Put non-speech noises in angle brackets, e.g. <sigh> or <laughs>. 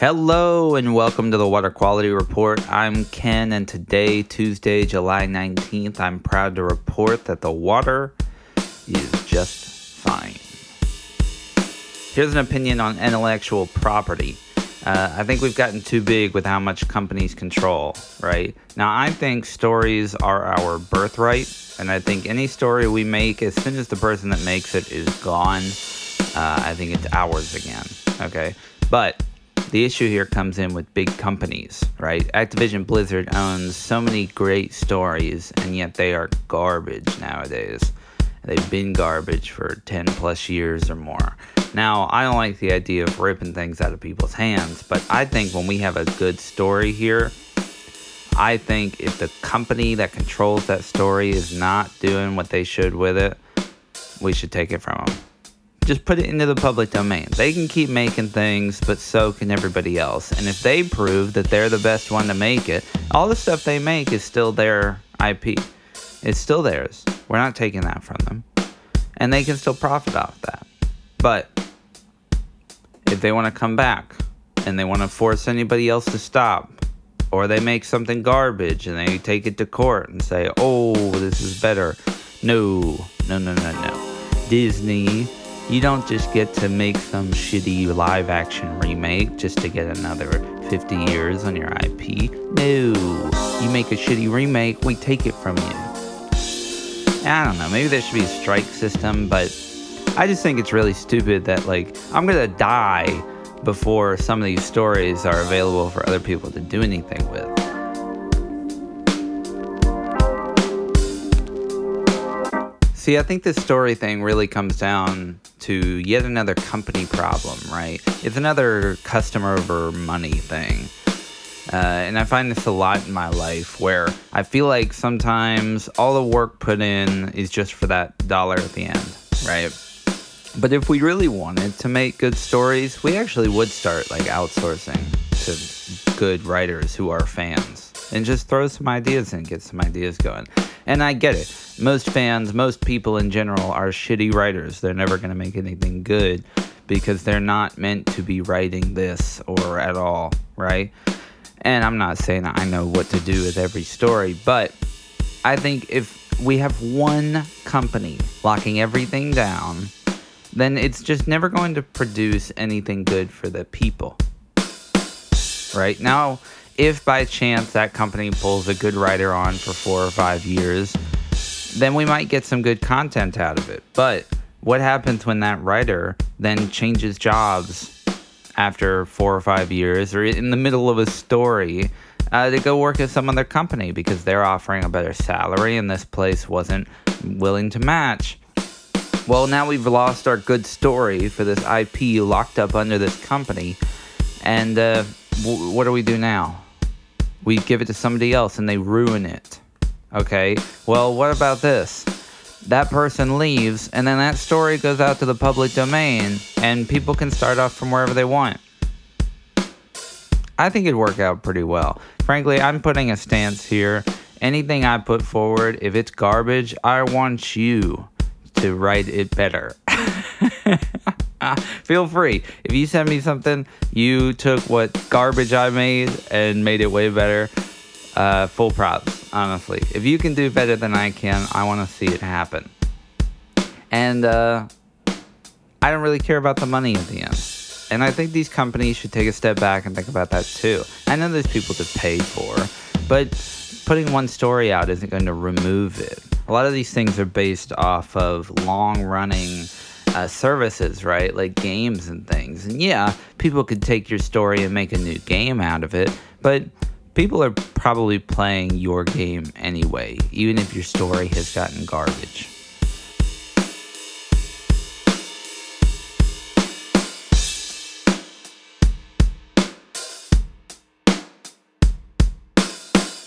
Hello and welcome to the Water Quality Report. I'm Ken, and today, Tuesday, July 19th, I'm proud to report that the water is just fine. Here's an opinion on intellectual property. Uh, I think we've gotten too big with how much companies control, right? Now, I think stories are our birthright, and I think any story we make, as soon as the person that makes it is gone, uh, I think it's ours again, okay? But the issue here comes in with big companies, right? Activision Blizzard owns so many great stories, and yet they are garbage nowadays. They've been garbage for 10 plus years or more. Now, I don't like the idea of ripping things out of people's hands, but I think when we have a good story here, I think if the company that controls that story is not doing what they should with it, we should take it from them just put it into the public domain. They can keep making things, but so can everybody else. And if they prove that they're the best one to make it, all the stuff they make is still their IP. It's still theirs. We're not taking that from them. And they can still profit off that. But if they want to come back and they want to force anybody else to stop, or they make something garbage and they take it to court and say, oh, this is better. No, no, no, no, no. Disney you don't just get to make some shitty live action remake just to get another 50 years on your IP. No. You make a shitty remake, we take it from you. I don't know, maybe there should be a strike system, but I just think it's really stupid that, like, I'm gonna die before some of these stories are available for other people to do anything with. See, I think this story thing really comes down to yet another company problem, right? It's another customer over money thing. Uh, and I find this a lot in my life where I feel like sometimes all the work put in is just for that dollar at the end, right? But if we really wanted to make good stories, we actually would start like outsourcing to good writers who are fans and just throw some ideas in, get some ideas going. And I get it. Most fans, most people in general are shitty writers. They're never going to make anything good because they're not meant to be writing this or at all, right? And I'm not saying I know what to do with every story, but I think if we have one company locking everything down, then it's just never going to produce anything good for the people. Right? Now, if by chance that company pulls a good writer on for four or five years, then we might get some good content out of it. But what happens when that writer then changes jobs after four or five years or in the middle of a story uh, to go work at some other company because they're offering a better salary and this place wasn't willing to match? Well, now we've lost our good story for this IP locked up under this company. And uh, w- what do we do now? We give it to somebody else and they ruin it. Okay, well, what about this? That person leaves, and then that story goes out to the public domain, and people can start off from wherever they want. I think it'd work out pretty well. Frankly, I'm putting a stance here. Anything I put forward, if it's garbage, I want you to write it better. <laughs> <laughs> feel free. If you send me something, you took what garbage I made and made it way better. Uh, full props, honestly. If you can do better than I can, I want to see it happen. And uh, I don't really care about the money at the end. And I think these companies should take a step back and think about that too. I know there's people to pay for, but putting one story out isn't going to remove it. A lot of these things are based off of long running uh, services, right? Like games and things. And yeah, people could take your story and make a new game out of it, but people are probably playing your game anyway, even if your story has gotten garbage.